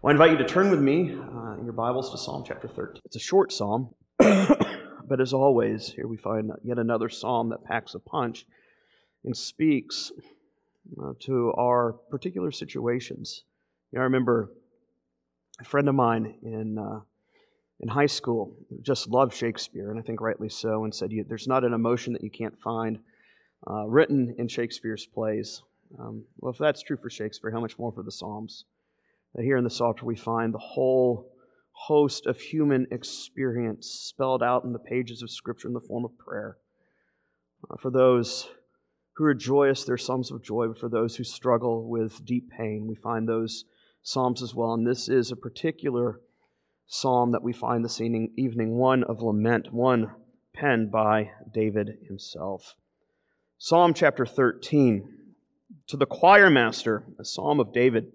Well, I invite you to turn with me uh, in your Bibles to Psalm chapter 13. It's a short psalm, but as always, here we find yet another psalm that packs a punch and speaks uh, to our particular situations. You know, I remember a friend of mine in, uh, in high school just loved Shakespeare, and I think rightly so, and said, There's not an emotion that you can't find uh, written in Shakespeare's plays. Um, well, if that's true for Shakespeare, how much more for the Psalms? Here in the Psalter we find the whole host of human experience spelled out in the pages of Scripture in the form of prayer. Uh, for those who are joyous, there are psalms of joy, but for those who struggle with deep pain, we find those psalms as well. And this is a particular psalm that we find this evening, one of lament, one penned by David himself. Psalm chapter 13. To the choir master, a psalm of David.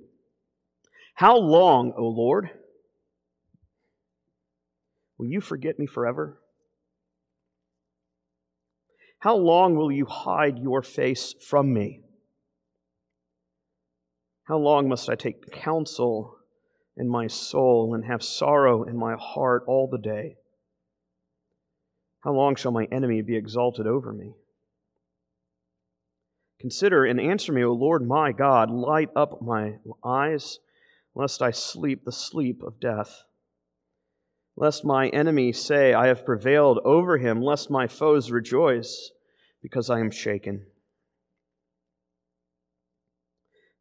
How long, O Lord? Will you forget me forever? How long will you hide your face from me? How long must I take counsel in my soul and have sorrow in my heart all the day? How long shall my enemy be exalted over me? Consider and answer me, O Lord my God. Light up my eyes lest I sleep the sleep of death. Lest my enemy say, I have prevailed over him, lest my foes rejoice, because I am shaken.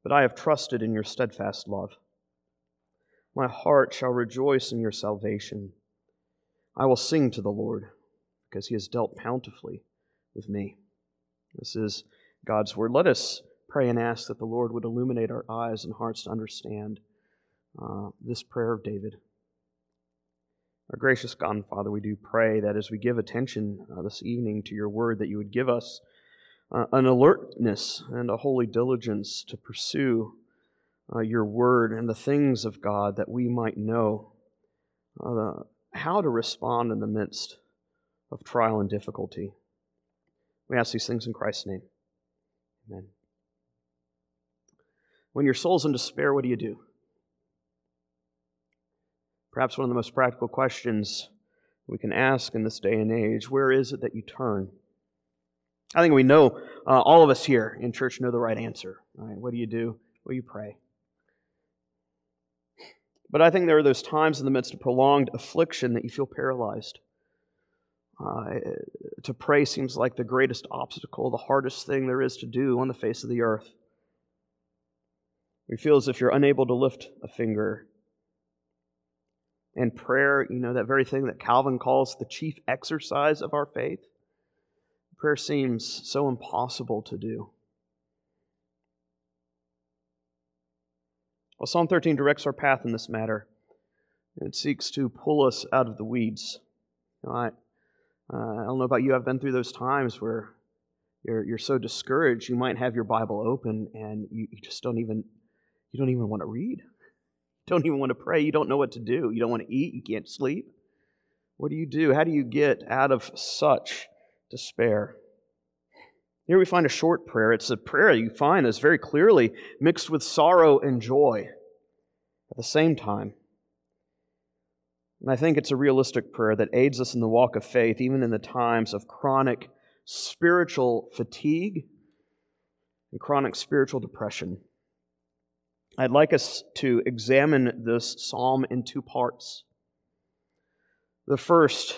But I have trusted in your steadfast love. My heart shall rejoice in your salvation. I will sing to the Lord, because he has dealt bountifully with me. This is God's word. Let us pray and ask that the Lord would illuminate our eyes and hearts to understand uh, this prayer of David. Our gracious God and Father, we do pray that as we give attention uh, this evening to your word, that you would give us uh, an alertness and a holy diligence to pursue uh, your word and the things of God that we might know uh, how to respond in the midst of trial and difficulty. We ask these things in Christ's name. Amen. When your soul's in despair, what do you do? Perhaps one of the most practical questions we can ask in this day and age where is it that you turn? I think we know, uh, all of us here in church know the right answer. Right? What do you do? Well, you pray. But I think there are those times in the midst of prolonged affliction that you feel paralyzed. Uh, to pray seems like the greatest obstacle, the hardest thing there is to do on the face of the earth. We feel as if you're unable to lift a finger and prayer, you know, that very thing that Calvin calls the chief exercise of our faith, prayer seems so impossible to do. Well, Psalm 13 directs our path in this matter. It seeks to pull us out of the weeds. You know, I, uh, I don't know about you, I've been through those times where you're, you're so discouraged, you might have your Bible open and you, you just don't even, you don't even want to read don't even want to pray. You don't know what to do. You don't want to eat. You can't sleep. What do you do? How do you get out of such despair? Here we find a short prayer. It's a prayer you find that's very clearly mixed with sorrow and joy at the same time. And I think it's a realistic prayer that aids us in the walk of faith, even in the times of chronic spiritual fatigue and chronic spiritual depression. I'd like us to examine this psalm in two parts. The first,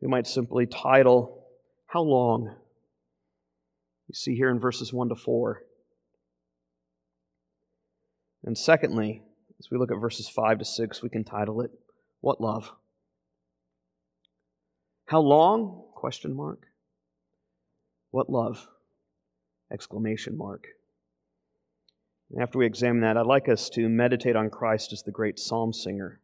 we might simply title, How Long? You see here in verses 1 to 4. And secondly, as we look at verses 5 to 6, we can title it, What Love? How long? Question mark. What love? Exclamation mark. After we examine that, I'd like us to meditate on Christ as the great psalm singer,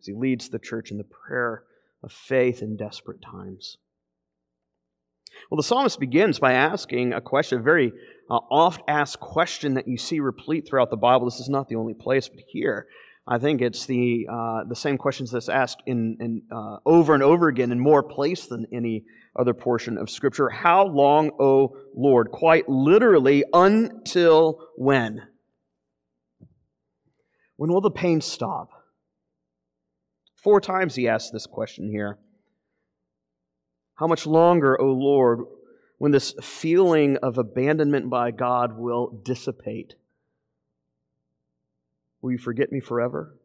as he leads the church in the prayer of faith in desperate times. Well, the psalmist begins by asking a question, a very uh, oft asked question that you see replete throughout the Bible. This is not the only place, but here, I think it's the, uh, the same questions that's asked in, in uh, over and over again in more place than any other portion of Scripture. How long, O Lord? Quite literally, until when? When will the pain stop? Four times he asks this question here. How much longer, O Lord, when this feeling of abandonment by God will dissipate? Will you forget me forever?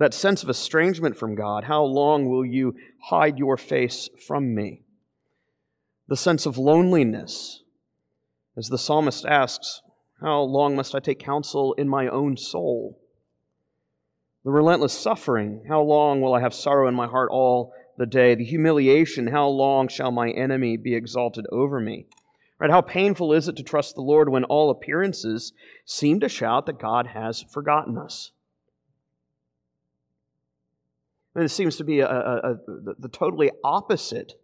That sense of estrangement from God, how long will you hide your face from me? The sense of loneliness, as the psalmist asks, How long must I take counsel in my own soul? The relentless suffering, How long will I have sorrow in my heart all the day? The humiliation, How long shall my enemy be exalted over me? Right? How painful is it to trust the Lord when all appearances seem to shout that God has forgotten us? And it seems to be a, a, a, the totally opposite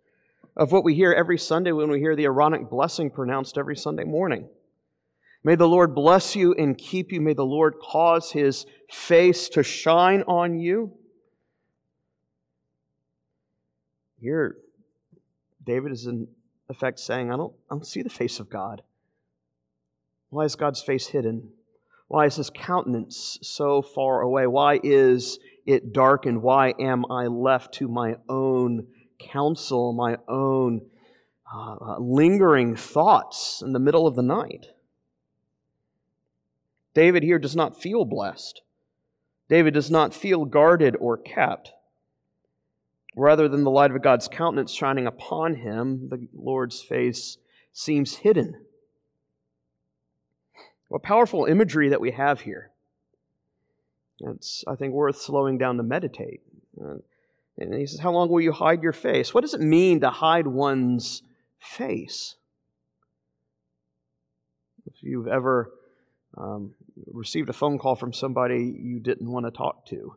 of what we hear every Sunday when we hear the Aaronic blessing pronounced every Sunday morning. May the Lord bless you and keep you. May the Lord cause his face to shine on you. Here, David is in effect saying, I don't, I don't see the face of God. Why is God's face hidden? Why is his countenance so far away? Why is it darkened? Why am I left to my own counsel, my own uh, uh, lingering thoughts in the middle of the night? David here does not feel blessed. David does not feel guarded or kept. Rather than the light of God's countenance shining upon him, the Lord's face seems hidden. What powerful imagery that we have here. It's, I think, worth slowing down to meditate. And he says, How long will you hide your face? What does it mean to hide one's face? If you've ever um, received a phone call from somebody you didn't want to talk to,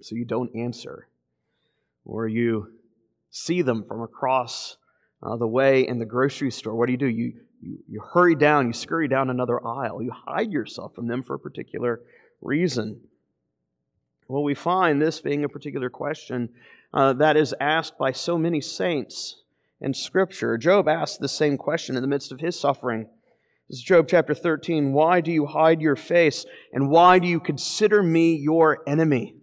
so you don't answer, or you see them from across uh, the way in the grocery store, what do you do? You, you, you hurry down, you scurry down another aisle, you hide yourself from them for a particular reason. Well, we find this being a particular question uh, that is asked by so many saints in Scripture. Job asked the same question in the midst of his suffering. This is Job chapter 13. Why do you hide your face? And why do you consider me your enemy?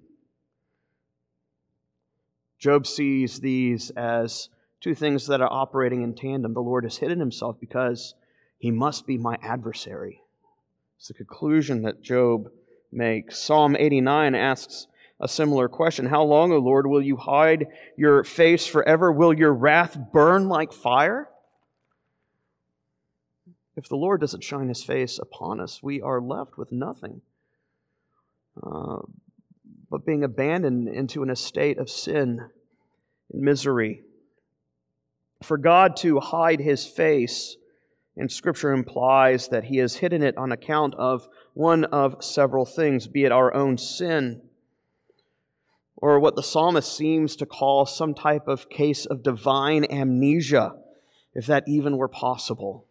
Job sees these as two things that are operating in tandem. The Lord has hidden himself because he must be my adversary. It's the conclusion that Job makes. Psalm 89 asks a similar question How long, O Lord, will you hide your face forever? Will your wrath burn like fire? If the Lord doesn't shine his face upon us, we are left with nothing uh, but being abandoned into an estate of sin and misery. For God to hide his face in Scripture implies that he has hidden it on account of one of several things, be it our own sin, or what the psalmist seems to call some type of case of divine amnesia, if that even were possible.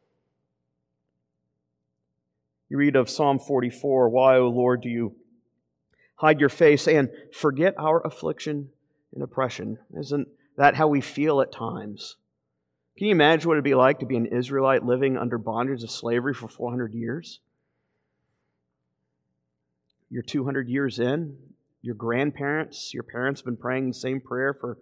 You read of Psalm 44 Why, O Lord, do you hide your face and forget our affliction and oppression? Isn't that how we feel at times? Can you imagine what it'd be like to be an Israelite living under bondage of slavery for 400 years? You're 200 years in. Your grandparents, your parents have been praying the same prayer for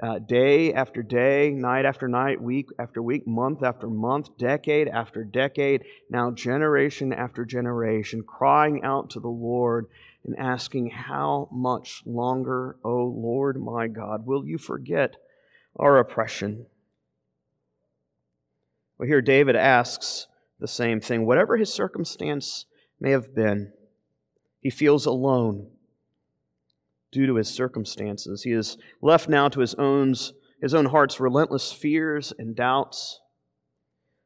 uh, day after day, night after night, week after week, month after month, decade after decade, now generation after generation, crying out to the Lord and asking, How much longer, O Lord my God, will you forget our oppression? Well, here David asks the same thing. Whatever his circumstance may have been, he feels alone due to his circumstances. He is left now to his own, his own heart's relentless fears and doubts.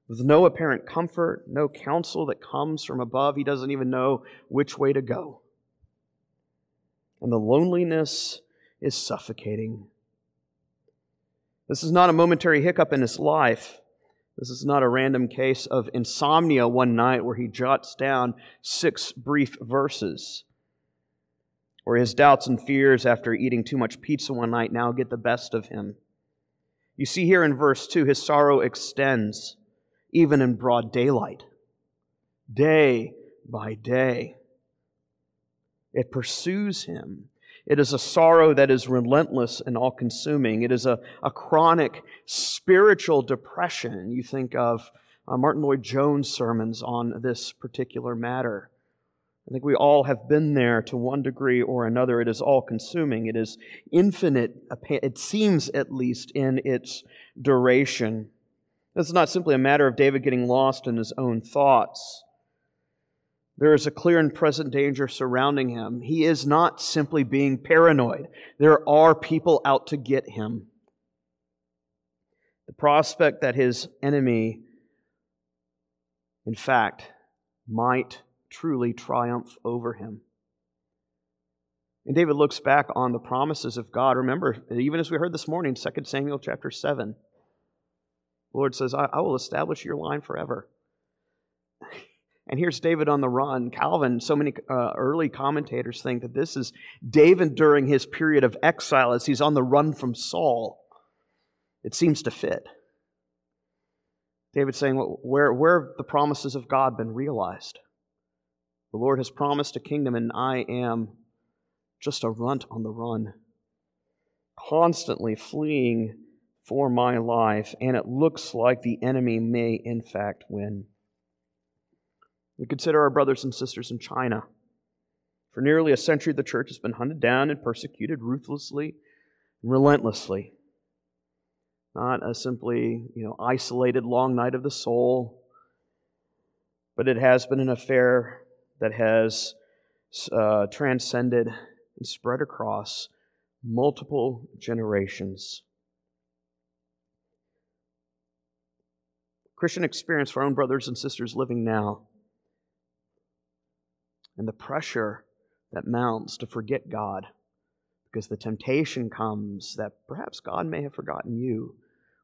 With no apparent comfort, no counsel that comes from above, he doesn't even know which way to go. And the loneliness is suffocating. This is not a momentary hiccup in his life. This is not a random case of insomnia one night where he jots down six brief verses. Or his doubts and fears after eating too much pizza one night now get the best of him. You see here in verse 2, his sorrow extends even in broad daylight, day by day. It pursues him. It is a sorrow that is relentless and all consuming. It is a, a chronic spiritual depression. You think of uh, Martyn Lloyd-Jones' sermons on this particular matter. I think we all have been there to one degree or another. It is all consuming. It is infinite, it seems at least, in its duration. It's not simply a matter of David getting lost in his own thoughts. There is a clear and present danger surrounding him. He is not simply being paranoid. There are people out to get him. The prospect that his enemy, in fact, might truly triumph over him. And David looks back on the promises of God. Remember, even as we heard this morning, 2 Samuel chapter 7, the Lord says, I, I will establish your line forever. And here's David on the run. Calvin, so many uh, early commentators think that this is David during his period of exile as he's on the run from Saul. It seems to fit. David saying, where, where have the promises of God been realized? The Lord has promised a kingdom, and I am just a runt on the run, constantly fleeing for my life, and it looks like the enemy may, in fact, win. We consider our brothers and sisters in China. For nearly a century, the church has been hunted down and persecuted ruthlessly and relentlessly. Not a simply, you know, isolated long night of the soul, but it has been an affair that has uh, transcended and spread across multiple generations. Christian experience for our own brothers and sisters living now, and the pressure that mounts to forget God because the temptation comes that perhaps God may have forgotten you,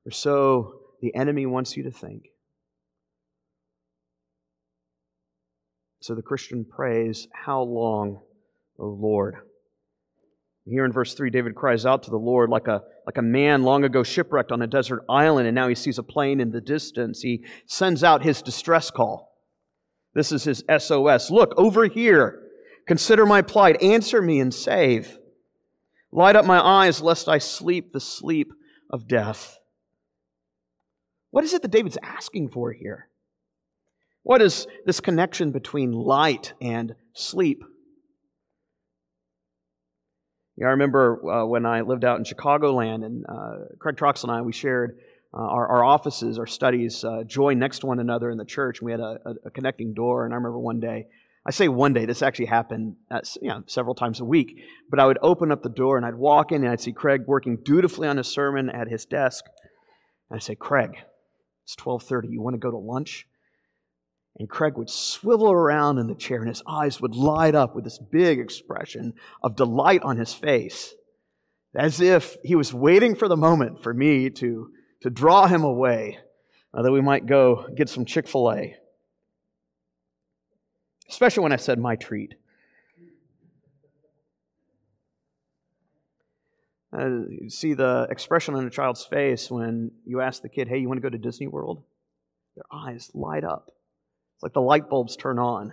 or so the enemy wants you to think. So the Christian prays, How long, O Lord? Here in verse 3, David cries out to the Lord like a, like a man long ago shipwrecked on a desert island, and now he sees a plane in the distance. He sends out his distress call. This is his SOS. Look, over here. Consider my plight. Answer me and save. Light up my eyes, lest I sleep the sleep of death. What is it that David's asking for here? What is this connection between light and sleep? Yeah, I remember uh, when I lived out in Chicagoland, and uh, Craig Troxel and I, we shared uh, our, our, offices, our studies uh, next to one another in the church, and we had a, a, a, connecting door. And I remember one day, I say one day, this actually happened at, you know, several times a week, but I would open up the door and I'd walk in and I'd see Craig working dutifully on his sermon at his desk. And I'd say, Craig, it's 1230, you want to go to lunch? And Craig would swivel around in the chair and his eyes would light up with this big expression of delight on his face, as if he was waiting for the moment for me to, to draw him away, uh, that we might go get some Chick fil A. Especially when I said my treat. Uh, you see the expression on a child's face when you ask the kid, hey, you want to go to Disney World? Their eyes light up. It's like the light bulbs turn on.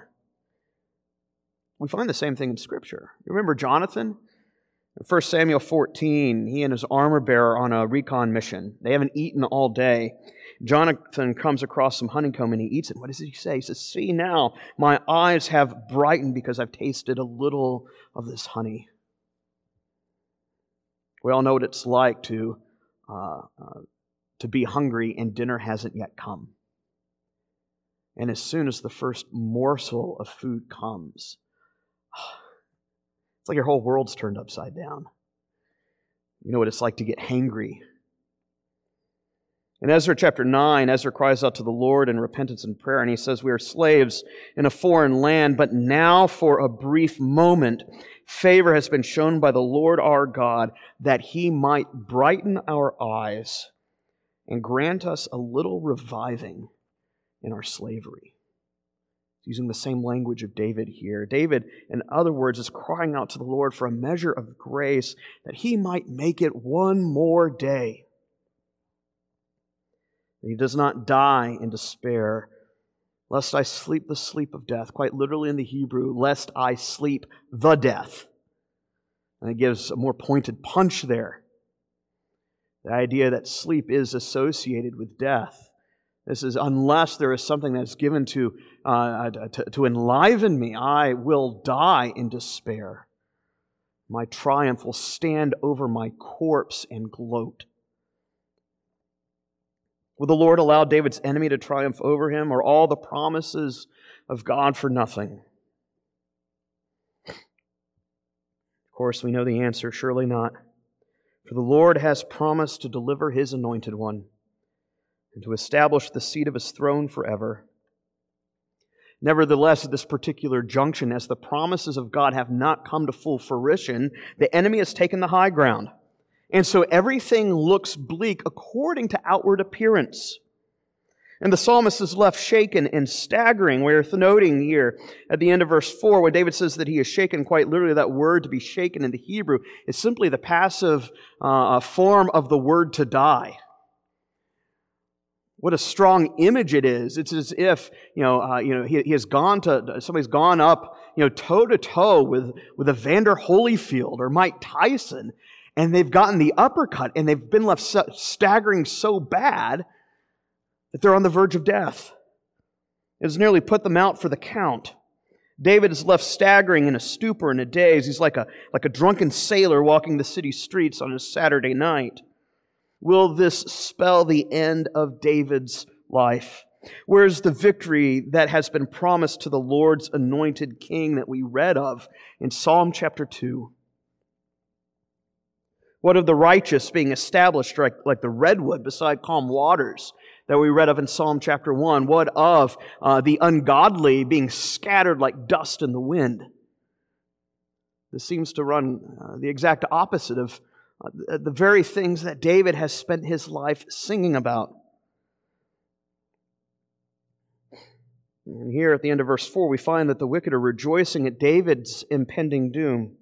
We find the same thing in Scripture. You remember Jonathan? In 1 Samuel 14, he and his armor bearer on a recon mission. They haven't eaten all day. Jonathan comes across some honeycomb and he eats it. What does he say? He says, See now, my eyes have brightened because I've tasted a little of this honey. We all know what it's like to, uh, uh, to be hungry and dinner hasn't yet come. And as soon as the first morsel of food comes, it's like your whole world's turned upside down. You know what it's like to get hangry. In Ezra chapter 9, Ezra cries out to the Lord in repentance and prayer, and he says, We are slaves in a foreign land, but now for a brief moment, favor has been shown by the Lord our God that he might brighten our eyes and grant us a little reviving in our slavery. Using the same language of David here. David, in other words, is crying out to the Lord for a measure of grace that he might make it one more day. He does not die in despair, lest I sleep the sleep of death. Quite literally in the Hebrew, lest I sleep the death. And it gives a more pointed punch there. The idea that sleep is associated with death. This is unless there is something that is given to, uh, to, to enliven me, I will die in despair. My triumph will stand over my corpse and gloat. Will the Lord allow David's enemy to triumph over him, or all the promises of God for nothing? Of course, we know the answer surely not. For the Lord has promised to deliver his anointed one and to establish the seat of his throne forever. Nevertheless, at this particular junction, as the promises of God have not come to full fruition, the enemy has taken the high ground. And so everything looks bleak according to outward appearance. And the psalmist is left shaken and staggering. We're noting here at the end of verse 4 when David says that he is shaken, quite literally, that word to be shaken in the Hebrew is simply the passive uh, form of the word to die. What a strong image it is. It's as if, you know, uh, you know he, he has gone to, somebody's gone up, you know, toe to toe with, with Evander Holyfield or Mike Tyson and they've gotten the uppercut and they've been left staggering so bad that they're on the verge of death. It has nearly put them out for the count. David is left staggering in a stupor and a daze. He's like a, like a drunken sailor walking the city streets on a Saturday night. Will this spell the end of David's life? Where's the victory that has been promised to the Lord's anointed king that we read of in Psalm chapter 2? What of the righteous being established like, like the redwood beside calm waters that we read of in Psalm chapter 1? What of uh, the ungodly being scattered like dust in the wind? This seems to run uh, the exact opposite of Uh, the very things that David has spent his life singing about. And here at the end of verse 4, we find that the wicked are rejoicing at David's impending doom.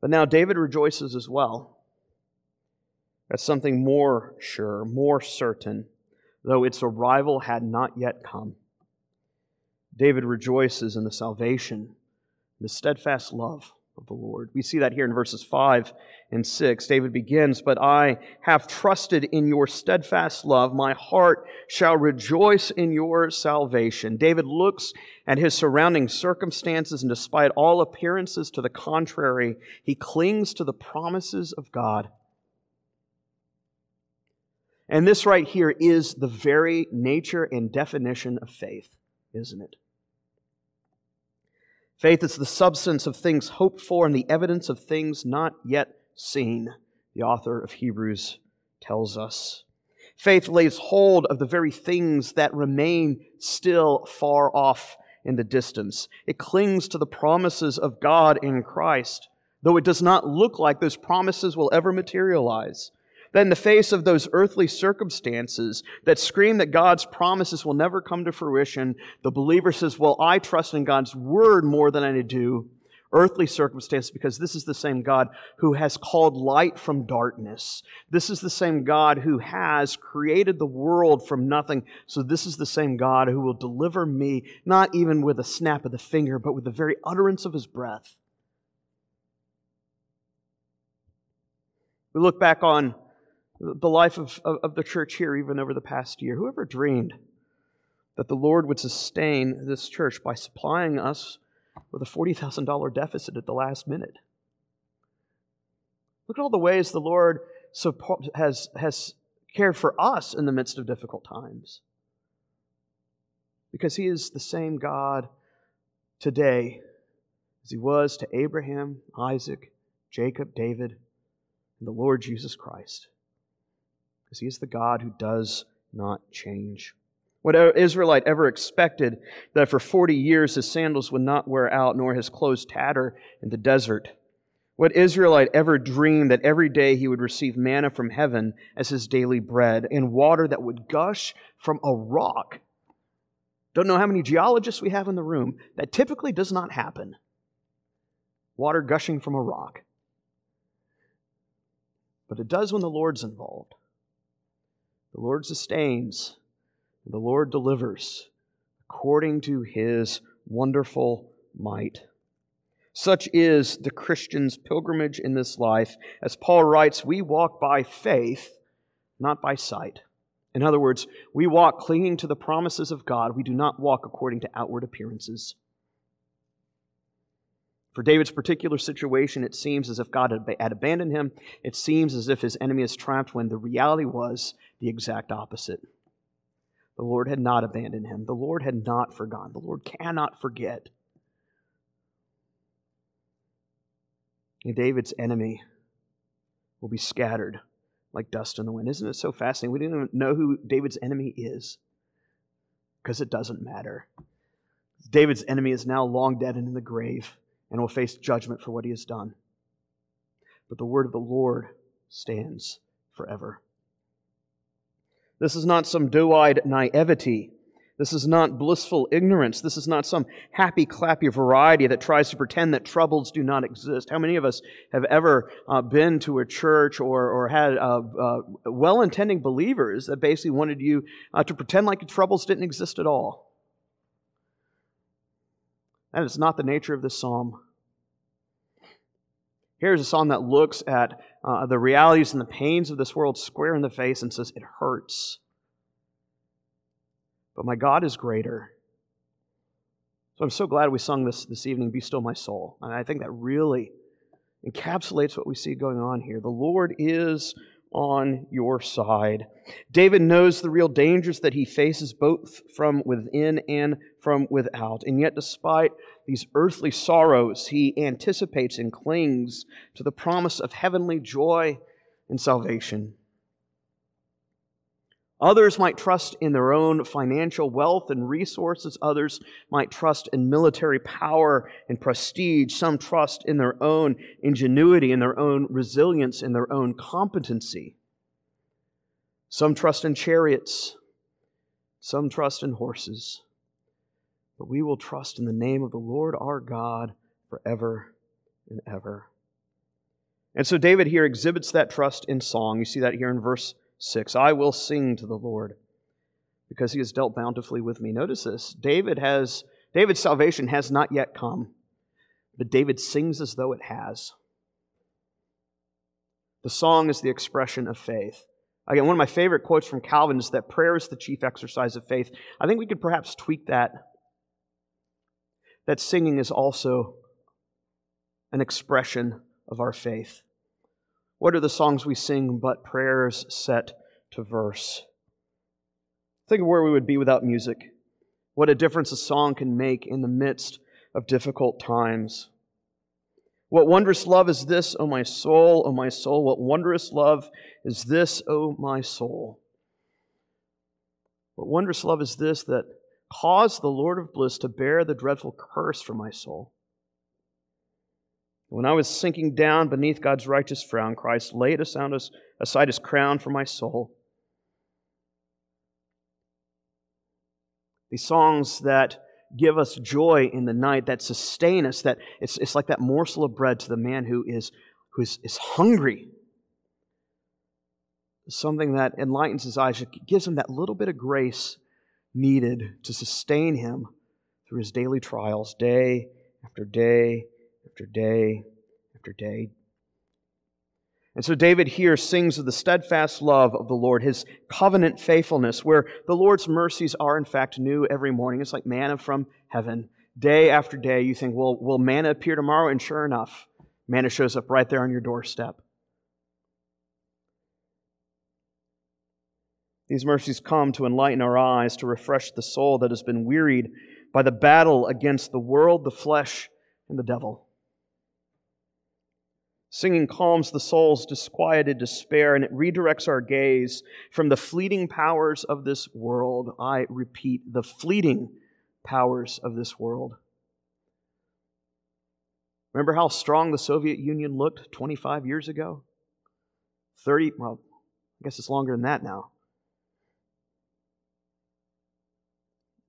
But now David rejoices as well. at something more sure, more certain, though its arrival had not yet come. David rejoices in the salvation, the steadfast love of the Lord. We see that here in verses 5 and 6. David begins, But I have trusted in your steadfast love. My heart shall rejoice in your salvation. David looks at his surrounding circumstances, and despite all appearances to the contrary, he clings to the promises of God. And this right here is the very nature and definition of faith, isn't it? Faith is the substance of things hoped for and the evidence of things not yet seen, the author of Hebrews tells us. Faith lays hold of the very things that remain still far off in the distance. It clings to the promises of God in Christ, though it does not look like those promises will ever materialize that in the face of those earthly circumstances that scream that God's promises will never come to fruition, the believer says, Well, I trust in God's word more than I do earthly circumstances because this is the same God who has called light from darkness. This is the same God who has created the world from nothing. So this is the same God who will deliver me, not even with a snap of the finger, but with the very utterance of his breath. We look back on the life of, of, of the church here, even over the past year. Whoever dreamed that the Lord would sustain this church by supplying us with a $40,000 deficit at the last minute? Look at all the ways the Lord support, has, has cared for us in the midst of difficult times. Because He is the same God today as He was to Abraham, Isaac, Jacob, David, and the Lord Jesus Christ because he is the God who does not change. What Israelite ever expected that for 40 years his sandals would not wear out, nor his clothes tatter in the desert? What Israelite ever dreamed that every day he would receive manna from heaven as his daily bread and water that would gush from a rock? Don't know how many geologists we have in the room. That typically does not happen. Water gushing from a rock. But it does when the Lord's involved. The Lord sustains The Lord delivers according to his wonderful might. Such is the Christian's pilgrimage in this life. As Paul writes, we walk by faith, not by sight. In other words, we walk clinging to the promises of God. We do not walk according to outward appearances. For David's particular situation, it seems as if God had abandoned him. It seems as if his enemy has triumphed when the reality was the exact opposite. The Lord had not abandoned him. The Lord had not forgotten. The Lord cannot forget. And David's enemy will be scattered like dust in the wind. Isn't it so fascinating? We didn't even know who David's enemy is because it doesn't matter. David's enemy is now long dead and in the grave and will face judgment for what he has done. But the word of the Lord stands forever. This is not some doe eyed naivety. This is not blissful ignorance. This is not some happy clappy variety that tries to pretend that troubles do not exist. How many of us have ever uh, been to a church or, or had uh, uh, well intending believers that basically wanted you uh, to pretend like troubles didn't exist at all? That is not the nature of this psalm. Here's a psalm that looks at uh, the realities and the pains of this world square in the face and says, It hurts. But my God is greater. So I'm so glad we sung this this evening, Be Still My Soul. And I think that really encapsulates what we see going on here. The Lord is on your side. David knows the real dangers that he faces both from within and from without. And yet, despite these earthly sorrows, he anticipates and clings to the promise of heavenly joy and salvation. Others might trust in their own financial wealth and resources. Others might trust in military power and prestige. Some trust in their own ingenuity, in their own resilience, in their own competency. Some trust in chariots. Some trust in horses. But we will trust in the name of the Lord our God forever and ever. And so David here exhibits that trust in song. You see that here in verse 6 I will sing to the Lord because he has dealt bountifully with me. Notice this. David has David's salvation has not yet come, but David sings as though it has. The song is the expression of faith. Again, one of my favorite quotes from Calvin is that prayer is the chief exercise of faith. I think we could perhaps tweak that. That singing is also an expression of our faith. What are the songs we sing but prayers set to verse? Think of where we would be without music. What a difference a song can make in the midst of difficult times. What wondrous love is this, O my soul, O my soul? What wondrous love is this, O my soul? What wondrous love is this that caused the Lord of bliss to bear the dreadful curse for my soul? When I was sinking down beneath God's righteous frown, Christ laid aside his crown for my soul. These songs that give us joy in the night, that sustain us, that it's, it's like that morsel of bread to the man who is, who is, is hungry. Something that enlightens his eyes, gives him that little bit of grace needed to sustain him through his daily trials, day after day after day after day. And so David here sings of the steadfast love of the Lord, his covenant faithfulness, where the Lord's mercies are in fact new every morning. It's like manna from heaven. Day after day, you think, well, will manna appear tomorrow? And sure enough, manna shows up right there on your doorstep. These mercies come to enlighten our eyes, to refresh the soul that has been wearied by the battle against the world, the flesh, and the devil. Singing calms the soul's disquieted despair and it redirects our gaze from the fleeting powers of this world. I repeat, the fleeting powers of this world. Remember how strong the Soviet Union looked 25 years ago? 30, well, I guess it's longer than that now.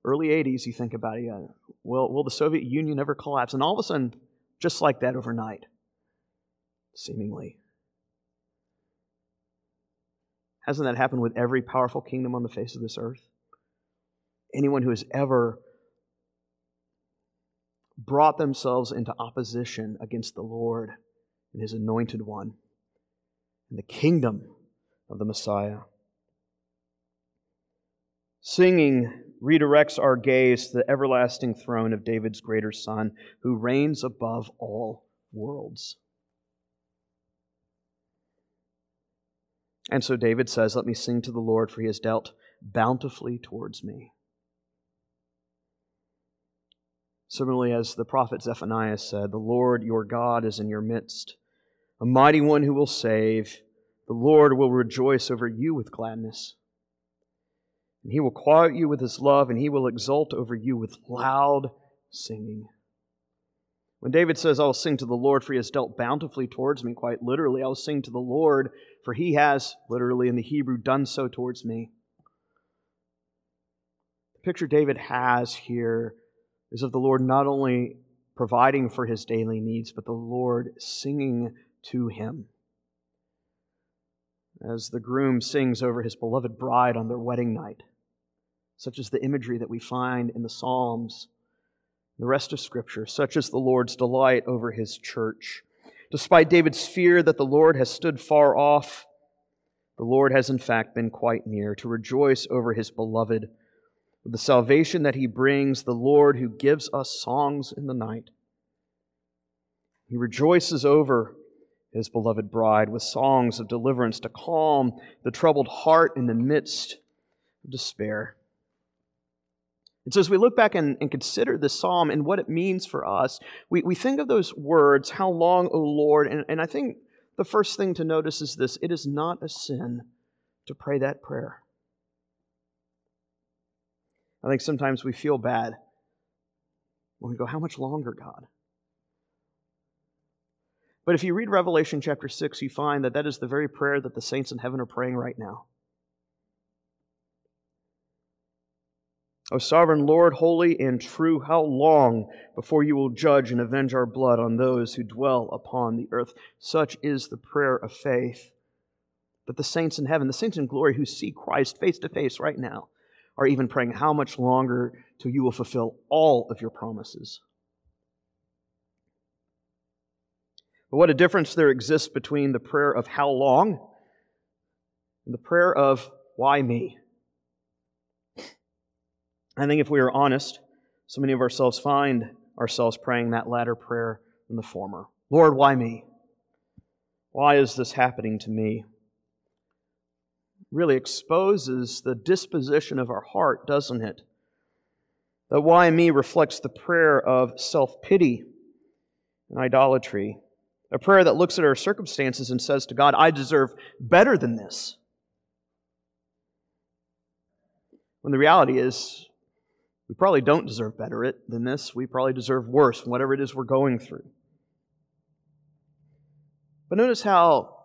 Early 80s, you think about it, yeah. Will, will the Soviet Union ever collapse? And all of a sudden, just like that overnight, seemingly. Hasn't that happened with every powerful kingdom on the face of this earth? anyone who has ever brought themselves into opposition against the Lord and his anointed one and the kingdom of the Messiah. Singing redirects our gaze to the everlasting throne of David's greater son, who reigns above all worlds. And so David says, Let me sing to the Lord, for he has dealt bountifully towards me. Similarly, as the prophet Zephaniah said, The Lord your God is in your midst, a mighty one who will save. The Lord will rejoice over you with gladness. And he will quiet you with his love, and he will exult over you with loud singing. When David says, I will sing to the Lord, for he has dealt bountifully towards me, quite literally, I will sing to the Lord, for he has, literally in the Hebrew, done so towards me. The picture David has here is of the Lord not only providing for his daily needs, but the Lord singing to him. As the groom sings over his beloved bride on their wedding night, such as the imagery that we find in the Psalms, the rest of Scripture, such as the Lord's delight over his church. Despite David's fear that the Lord has stood far off, the Lord has in fact been quite near to rejoice over his beloved With the salvation that he brings, the Lord who gives us songs in the night. He rejoices over his beloved bride with songs of deliverance to calm the troubled heart in the midst of despair. And so, as we look back and, and consider this psalm and what it means for us, we, we think of those words, How long, O Lord? And, and I think the first thing to notice is this it is not a sin to pray that prayer. I think sometimes we feel bad when we go, How much longer, God? But if you read Revelation chapter 6, you find that that is the very prayer that the saints in heaven are praying right now. O sovereign Lord, holy and true, how long before you will judge and avenge our blood on those who dwell upon the earth? Such is the prayer of faith that the saints in heaven, the saints in glory who see Christ face to face right now, are even praying, How much longer till you will fulfill all of your promises? But what a difference there exists between the prayer of how long and the prayer of why me? I think if we are honest, so many of ourselves find ourselves praying that latter prayer than the former. Lord, why me? Why is this happening to me? really exposes the disposition of our heart, doesn't it? The why me reflects the prayer of self pity and idolatry. A prayer that looks at our circumstances and says to God, I deserve better than this. When the reality is, we probably don't deserve better it than this. We probably deserve worse, whatever it is we're going through. But notice how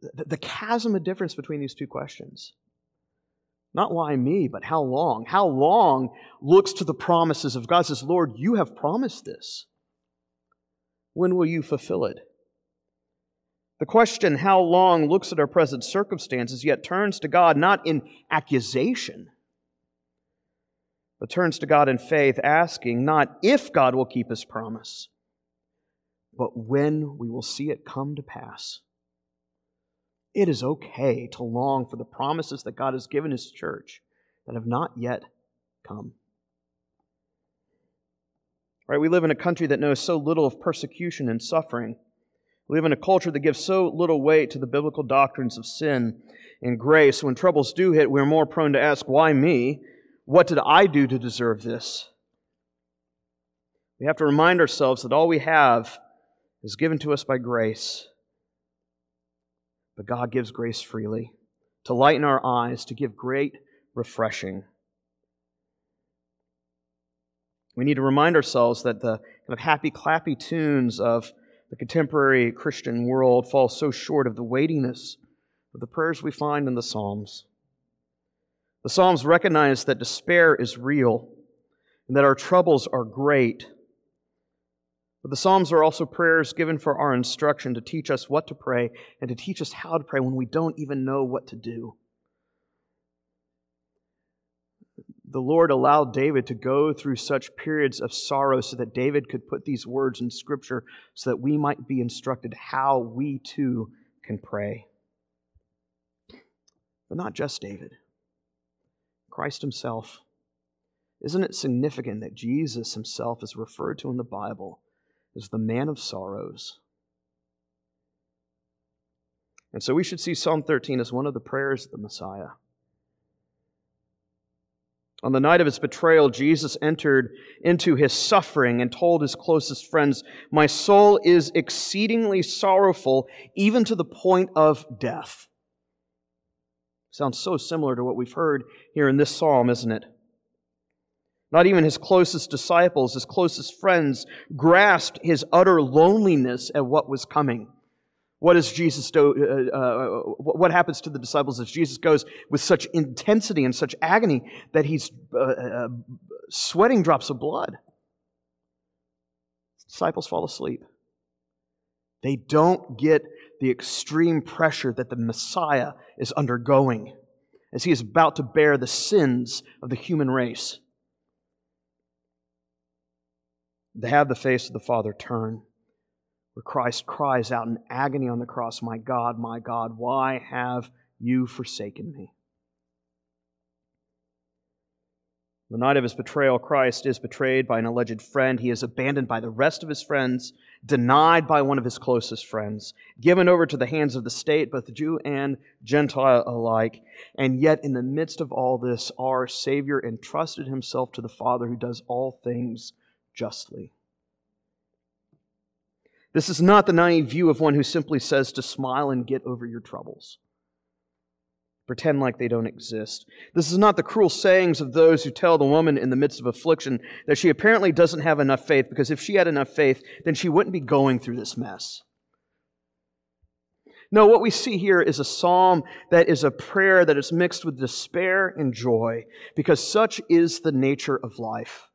the, the chasm of difference between these two questions. Not why me, but how long. How long looks to the promises of God, says, Lord, you have promised this. When will you fulfill it? The question, how long, looks at our present circumstances, yet turns to God not in accusation, but turns to God in faith, asking not if God will keep his promise, but when we will see it come to pass. It is okay to long for the promises that God has given His church that have not yet come. Right? We live in a country that knows so little of persecution and suffering. We live in a culture that gives so little weight to the biblical doctrines of sin and grace. When troubles do hit, we're more prone to ask, Why me? What did I do to deserve this? We have to remind ourselves that all we have is given to us by grace but God gives grace freely to lighten our eyes, to give great refreshing. We need to remind ourselves that the kind of happy, clappy tunes of the contemporary Christian world fall so short of the weightiness of the prayers we find in the Psalms. The Psalms recognize that despair is real and that our troubles are great but the Psalms are also prayers given for our instruction to teach us what to pray and to teach us how to pray when we don't even know what to do. the Lord allowed David to go through such periods of sorrow so that David could put these words in Scripture so that we might be instructed how we too can pray. But not just David, Christ Himself. Isn't it significant that Jesus Himself is referred to in the Bible as the man of sorrows? And so we should see Psalm 13 as one of the prayers of the Messiah. On the night of his betrayal, Jesus entered into his suffering and told his closest friends, My soul is exceedingly sorrowful, even to the point of death. Sounds so similar to what we've heard here in this psalm, isn't it? Not even his closest disciples, his closest friends, grasped his utter loneliness at what was coming. What does Jesus do? Uh, uh, what happens to the disciples as Jesus goes with such intensity and such agony that he's uh, uh, sweating drops of blood? Disciples fall asleep. They don't get the extreme pressure that the Messiah is undergoing as he is about to bear the sins of the human race. They have the face of the Father turn where Christ cries out in agony on the cross, My God, my God, why have you forsaken me? The night of his betrayal, Christ is betrayed by an alleged friend. He is abandoned by the rest of his friends, denied by one of his closest friends, given over to the hands of the state, both Jew and Gentile alike. And yet, in the midst of all this, our Savior entrusted himself to the Father who does all things justly. This is not the naive view of one who simply says to smile and get over your troubles. Pretend like they don't exist. This is not the cruel sayings of those who tell the woman in the midst of affliction that she apparently doesn't have enough faith because if she had enough faith, then she wouldn't be going through this mess. No, what we see here is a psalm that is a prayer that is mixed with despair and joy because such is the nature of life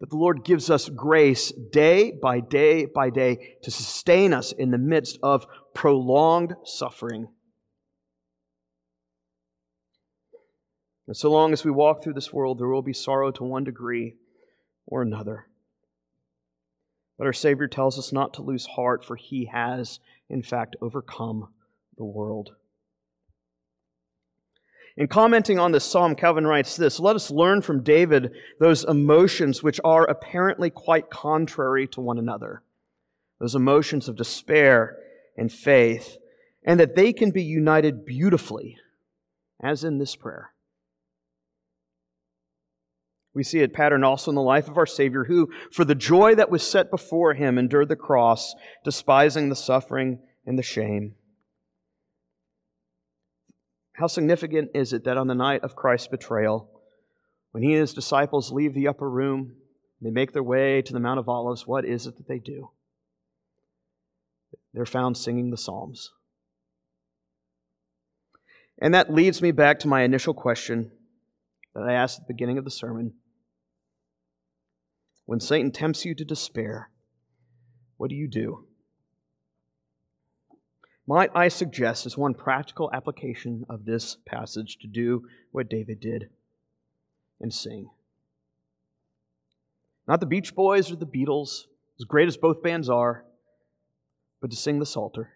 that the Lord gives us grace day by day by day to sustain us in the midst of prolonged suffering. And so long as we walk through this world, there will be sorrow to one degree or another. But our Savior tells us not to lose heart, for He has, in fact, overcome the world. In commenting on this psalm, Calvin writes this Let us learn from David those emotions which are apparently quite contrary to one another, those emotions of despair and faith, and that they can be united beautifully, as in this prayer. We see a pattern also in the life of our Savior, who, for the joy that was set before him, endured the cross, despising the suffering and the shame how significant is it that on the night of Christ's betrayal, when he and his disciples leave the upper room, they make their way to the Mount of Olives, what is it that they do? They're found singing the Psalms. And that leads me back to my initial question that I asked at the beginning of the sermon. When Satan tempts you to despair, what do you do? might I suggest as one practical application of this passage to do what David did and sing. Not the Beach Boys or the Beatles, as great as both bands are, but to sing the Psalter.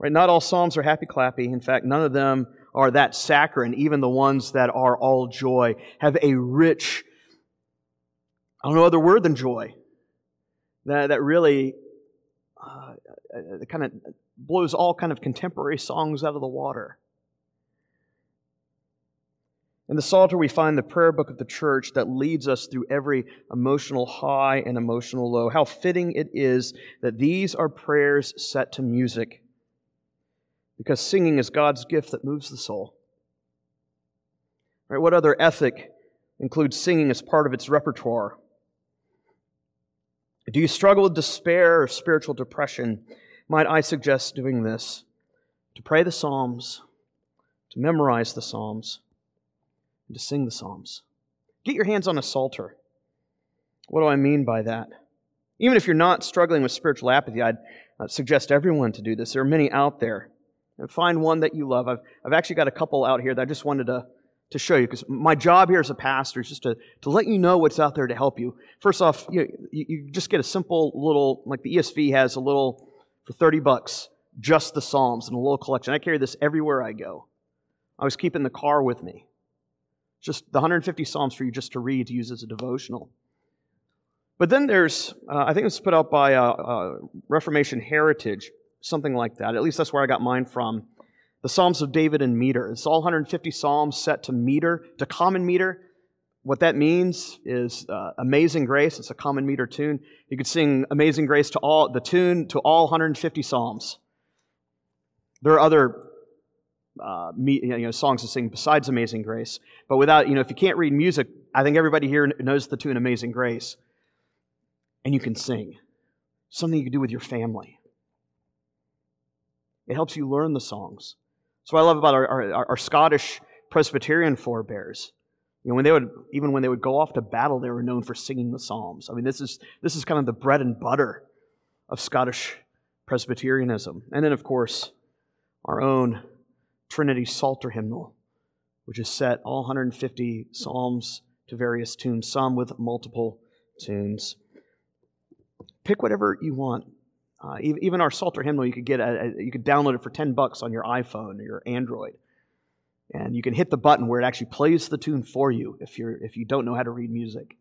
Right? Not all psalms are happy clappy. In fact, none of them are that saccharine. Even the ones that are all joy have a rich, I don't know other word than joy, that, that really uh, kind of blows all kind of contemporary songs out of the water. In the Psalter, we find the prayer book of the church that leads us through every emotional high and emotional low. How fitting it is that these are prayers set to music, because singing is God's gift that moves the soul. Right? What other ethic includes singing as part of its repertoire? Do you struggle with despair or spiritual depression? Might I suggest doing this? To pray the Psalms, to memorize the Psalms, and to sing the Psalms. Get your hands on a psalter. What do I mean by that? Even if you're not struggling with spiritual apathy, I'd suggest everyone to do this. There are many out there. And find one that you love. I've, I've actually got a couple out here that I just wanted to, to show you, because my job here as a pastor is just to, to let you know what's out there to help you. First off, you, you, you just get a simple little, like the ESV has a little, for 30 bucks, just the Psalms and a little collection. I carry this everywhere I go. I was keeping the car with me. Just the 150 Psalms for you just to read, to use as a devotional. But then there's, uh, I think it's put out by uh, uh, Reformation Heritage, something like that. At least that's where I got mine from. The Psalms of David in meter. It's all 150 Psalms set to meter, to common meter. What that means is uh, Amazing Grace. It's a common meter tune. You could sing Amazing Grace to all, the tune to all 150 Psalms. There are other uh, you know, songs to sing besides Amazing Grace. But without, you know, if you can't read music, I think everybody here knows the tune Amazing Grace. And you can sing. Something you can do with your family. It helps you learn the songs. So what I love about our, our, our Scottish Presbyterian forebears. You know, when they would, even when they would go off to battle, they were known for singing the Psalms. I mean, this is, this is kind of the bread and butter of Scottish Presbyterianism. And then, of course, our own Trinity Psalter hymnal, which is set all 150 Psalms to various tunes, some with multiple tunes. Pick whatever you want. Uh, even our Psalter hymnal, you could get a, you could download it for 10 bucks on your iPhone or your Android. And you can hit the button where it actually plays the tune for you if, you're, if you don't know how to read music.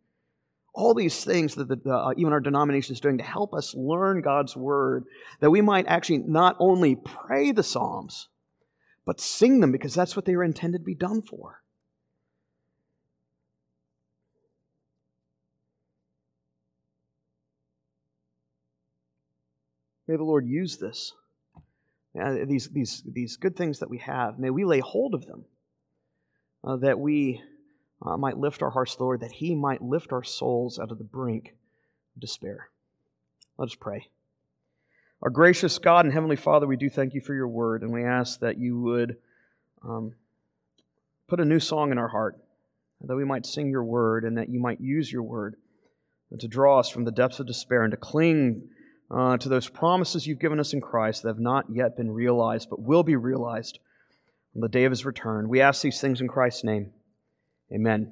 All these things that the, uh, even our denomination is doing to help us learn God's Word, that we might actually not only pray the Psalms, but sing them because that's what they were intended to be done for. May the Lord use this. These, these, these good things that we have, may we lay hold of them, uh, that we uh, might lift our hearts, Lord, that He might lift our souls out of the brink of despair. Let us pray. Our gracious God and Heavenly Father, we do thank you for your word, and we ask that you would um, put a new song in our heart, that we might sing your word, and that you might use your word to draw us from the depths of despair and to cling uh, to those promises you've given us in Christ that have not yet been realized, but will be realized on the day of his return. We ask these things in Christ's name. Amen.